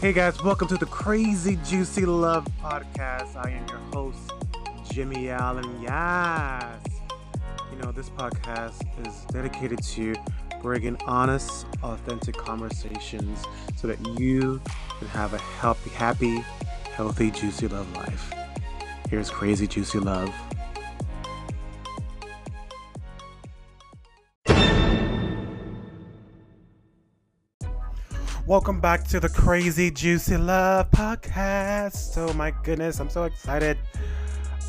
Hey guys, welcome to the Crazy Juicy Love Podcast. I am your host, Jimmy Allen. Yes. You know, this podcast is dedicated to bringing honest, authentic conversations so that you can have a healthy, happy, healthy, juicy love life. Here's Crazy Juicy Love. Welcome back to the Crazy Juicy Love podcast. Oh my goodness, I'm so excited.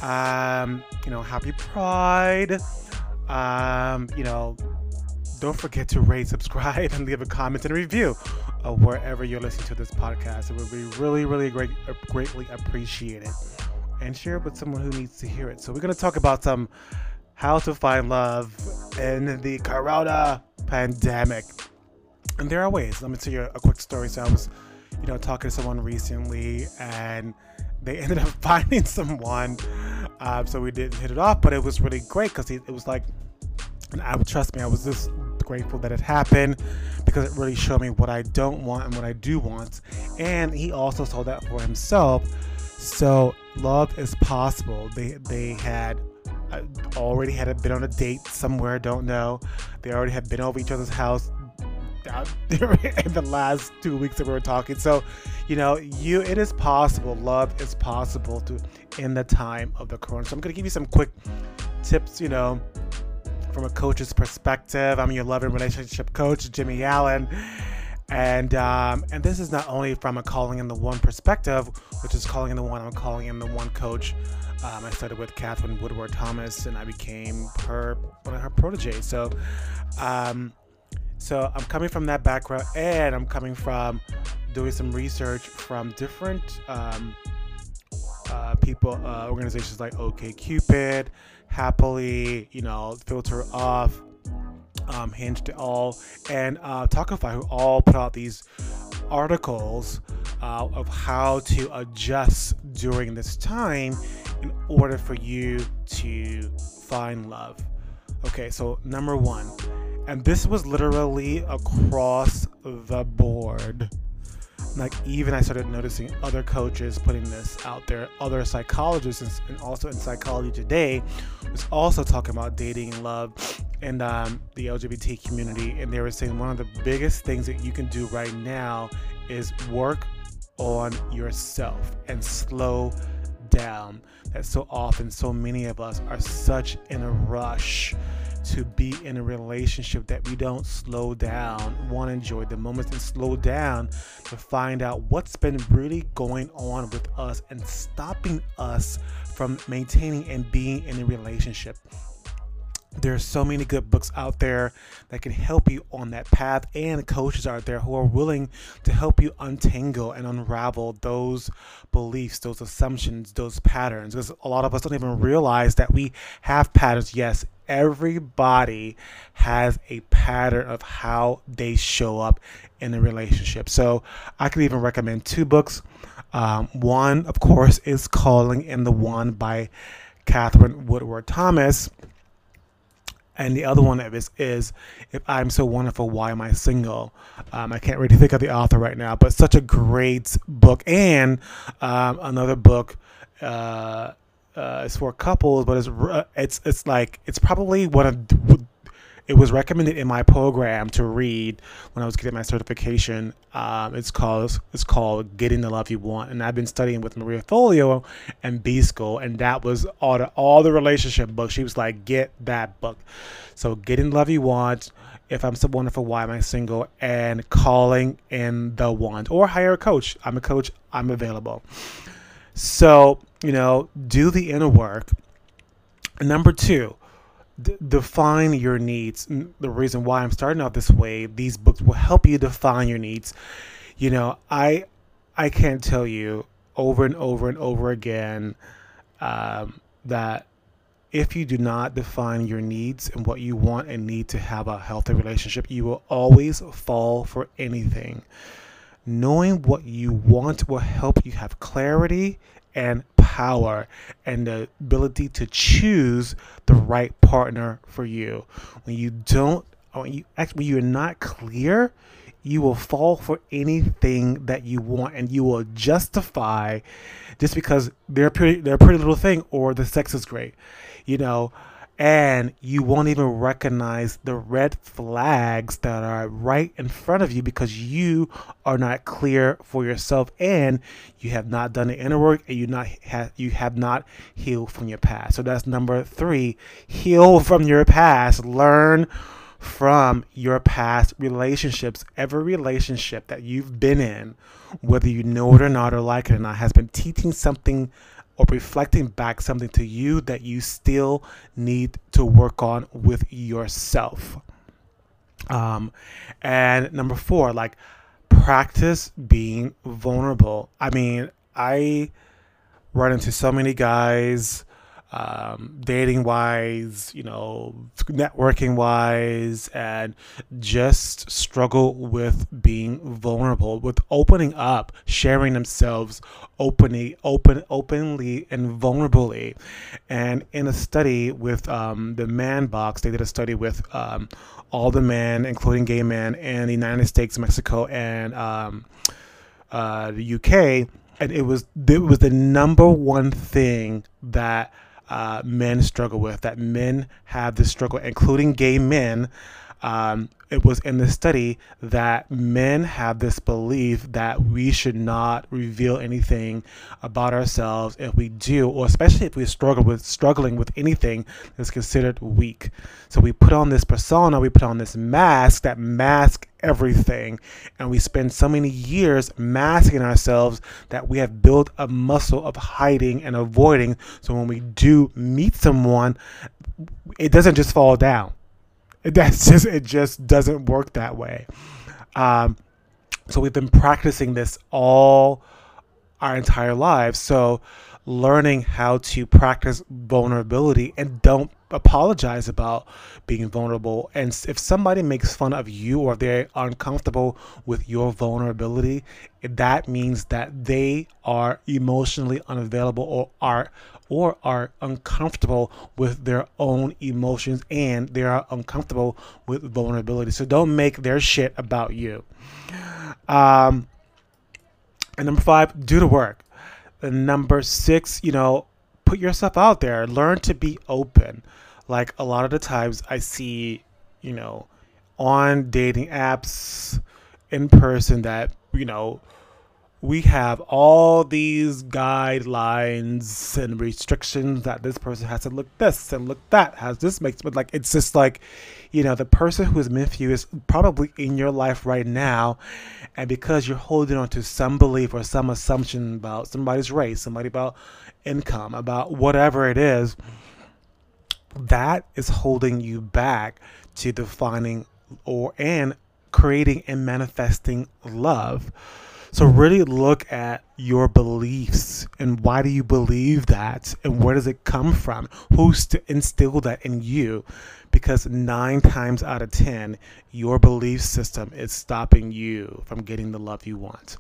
Um, you know, happy Pride. Um, you know, don't forget to rate, subscribe, and leave a comment and a review of wherever you're listening to this podcast. It would be really, really great, greatly appreciated. And share it with someone who needs to hear it. So we're gonna talk about some how to find love in the Corona pandemic and there are ways. Let me tell you a quick story. So I was, you know, talking to someone recently, and they ended up finding someone. Um, so we didn't hit it off, but it was really great because it was like, and I would trust me, I was just grateful that it happened because it really showed me what I don't want and what I do want. And he also saw that for himself. So love is possible. They they had uh, already had been on a date somewhere, don't know. They already had been over each other's house, out in the last two weeks that we were talking. So, you know, you it is possible. Love is possible to in the time of the corona. So I'm gonna give you some quick tips. You know, from a coach's perspective. I'm your love and relationship coach, Jimmy Allen. And um, and this is not only from a calling in the one perspective, which is calling in the one. I'm calling in the one coach. Um, I started with Katherine Woodward Thomas, and I became her one of her proteges. So, um, so I'm coming from that background, and I'm coming from doing some research from different um, uh, people, uh, organizations like OKCupid, Happily, you know, Filter Off, um, Hinge to All, and uh, Tawkify, who all put out these articles uh, of how to adjust during this time in order for you to find love. Okay, so number one, and this was literally across the board. Like, even I started noticing other coaches putting this out there, other psychologists, and also in Psychology Today was also talking about dating and love and um, the LGBT community. And they were saying one of the biggest things that you can do right now is work on yourself and slow down. That so often, so many of us are such in a rush to be in a relationship that we don't slow down, want to enjoy the moments and slow down to find out what's been really going on with us and stopping us from maintaining and being in a relationship. There's so many good books out there that can help you on that path, and coaches out there who are willing to help you untangle and unravel those beliefs, those assumptions, those patterns. Because a lot of us don't even realize that we have patterns. Yes, everybody has a pattern of how they show up in a relationship. So I could even recommend two books. Um, one, of course, is Calling in the One by Katherine Woodward Thomas and the other one is, is if i'm so wonderful why am i single? Um, i can't really think of the author right now but such a great book. And um, another book uh, uh, it's for couples but it's uh, it's it's like it's probably one of it was recommended in my program to read when I was getting my certification. Um, it's called it's called Getting the Love You Want, and I've been studying with Marie Forleo and B School, and that was all the all the relationship books. She was like, get that book. So Getting the Love You Want. If I'm so wonderful, why am I single? And calling in the one or hire a coach. I'm a coach. I'm available. So you know, do the inner work. Number two, d- define your needs. The reason why I'm starting out this way, these books will help you define your needs. You know, I I can't tell you over and over and over again um, that if you do not define your needs and what you want and need to have a healthy relationship, you will always fall for anything. Knowing what you want will help you have clarity and power and the ability to choose the right partner for you. When you don't, when you actually, when you're not clear, you will fall for anything that you want and you will justify just because they're pretty they're a pretty little thing or the sex is great you know and you won't even recognize the red flags that are right in front of you because you are not clear for yourself and you have not done the inner work and you not have you have not healed from your past. So that's number 3, heal from your past. Learn from your past relationships. Every relationship that you've been in, whether you know it or not or like it or not, has been teaching something or reflecting back something to you that you still need to work on with yourself. Um, and number four, like practice being vulnerable. I mean, I run into so many guys um, dating wise, you know, networking wise, and just struggle with being vulnerable, with opening up, sharing themselves openly, open, openly and vulnerably. And in a study with um, the Man Box, they did a study with um, all the men, including gay men, in the United States, Mexico, and um, uh, the UK. And it was it was the number one thing that uh, men struggle with, that men have this struggle, including gay men. Um, it was in the study that men have this belief that we should not reveal anything about ourselves if we do, or especially if we struggle with struggling with anything that's considered weak. So we put on this persona, we put on this mask that mask everything, and we spend so many years masking ourselves that we have built a muscle of hiding and avoiding. So when we do meet someone, it doesn't just fall down that's just it just doesn't work that way. Um, so we've been practicing this all our entire lives. So learning how to practice vulnerability and don't apologize about being vulnerable. And if somebody makes fun of you or they're uncomfortable with your vulnerability, that means that they are emotionally unavailable or are or are uncomfortable with their own emotions and they are uncomfortable with vulnerability. So don't make their shit about you. Um, and number five, do the work. And number six, you know, put yourself out there. Learn to be open. Like a lot of the times I see, you know, on dating apps in person that, you know, we have all these guidelines and restrictions that this person has to look this and look that has this makes but like it's just like you know the person who is meant for you is probably in your life right now and because you're holding on to some belief or some assumption about somebody's race somebody about income about whatever it is that is holding you back to defining or and creating and manifesting love so really look at your beliefs and why do you believe that and where does it come from? Who's to instill that in you? Because nine times out of ten, your belief system is stopping you from getting the love you want.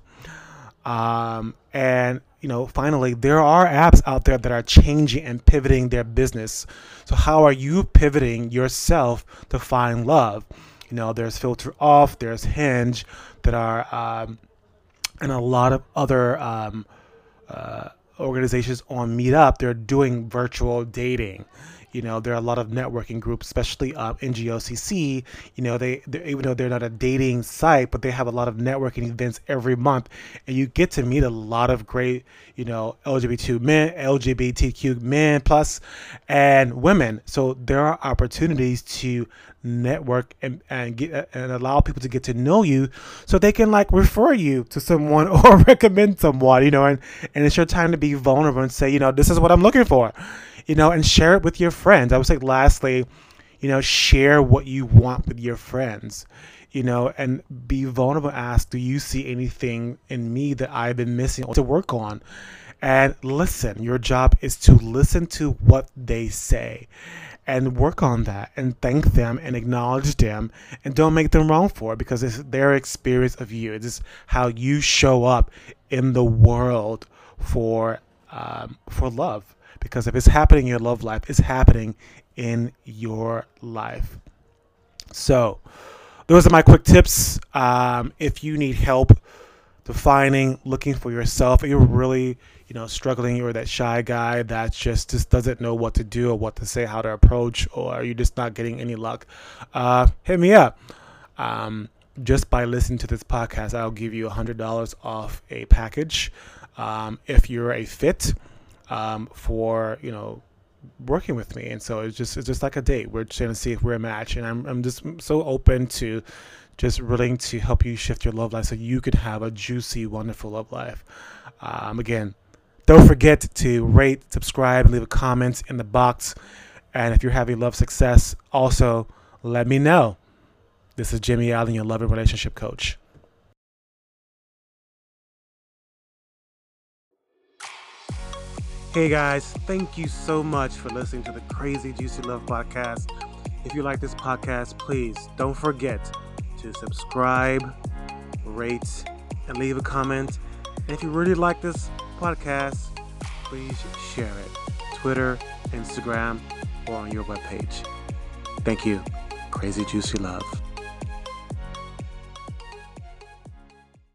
Um, and you know, finally, there are apps out there that are changing and pivoting their business. So how are you pivoting yourself to find love? You know, there's Filter Off, there's Hinge, that are um, and a lot of other um, uh, organizations on Meetup, they're doing virtual dating. You know, there are a lot of networking groups, especially uh, NGOCC. You know, they even though they're not a dating site, but they have a lot of networking events every month, and you get to meet a lot of great, you know, LGBT men, LGBTQ men plus, and women. So there are opportunities to network and and get and allow people to get to know you, so they can like refer you to someone or recommend someone. You know, and and it's your time to be vulnerable and say, you know, this is what I'm looking for you know, and share it with your friends. I would say, lastly, you know, share what you want with your friends, you know, and be vulnerable. Ask, do you see anything in me that I've been missing to work on? And listen, your job is to listen to what they say and work on that and thank them and acknowledge them and don't make them wrong for it because it's their experience of you. It's how you show up in the world for um, for love because if it's happening in your love life, it's happening in your life. So, those are my quick tips. Um, if you need help defining, looking for yourself, you're really, you know, struggling, you're that shy guy that just just doesn't know what to do or what to say, how to approach, or you're just not getting any luck, uh, hit me up. Um, just by listening to this podcast, I'll give you $100 off a package um, if you're a fit um, for, you know, working with me. And so it's just it's just like a date. We're trying to see if we're a match. And I'm, I'm just so open to just willing to help you shift your love life so you could have a juicy, wonderful love life. Um, again, don't forget to rate, subscribe, leave a comment in the box. And if you're having love success, also let me know. This is Jimmy Allen, your love and relationship coach. Hey guys, thank you so much for listening to the Crazy Juicy Love podcast. If you like this podcast, please don't forget to subscribe, rate, and leave a comment. And if you really like this podcast, please share it. Twitter, Instagram, or on your webpage. Thank you. Crazy Juicy Love.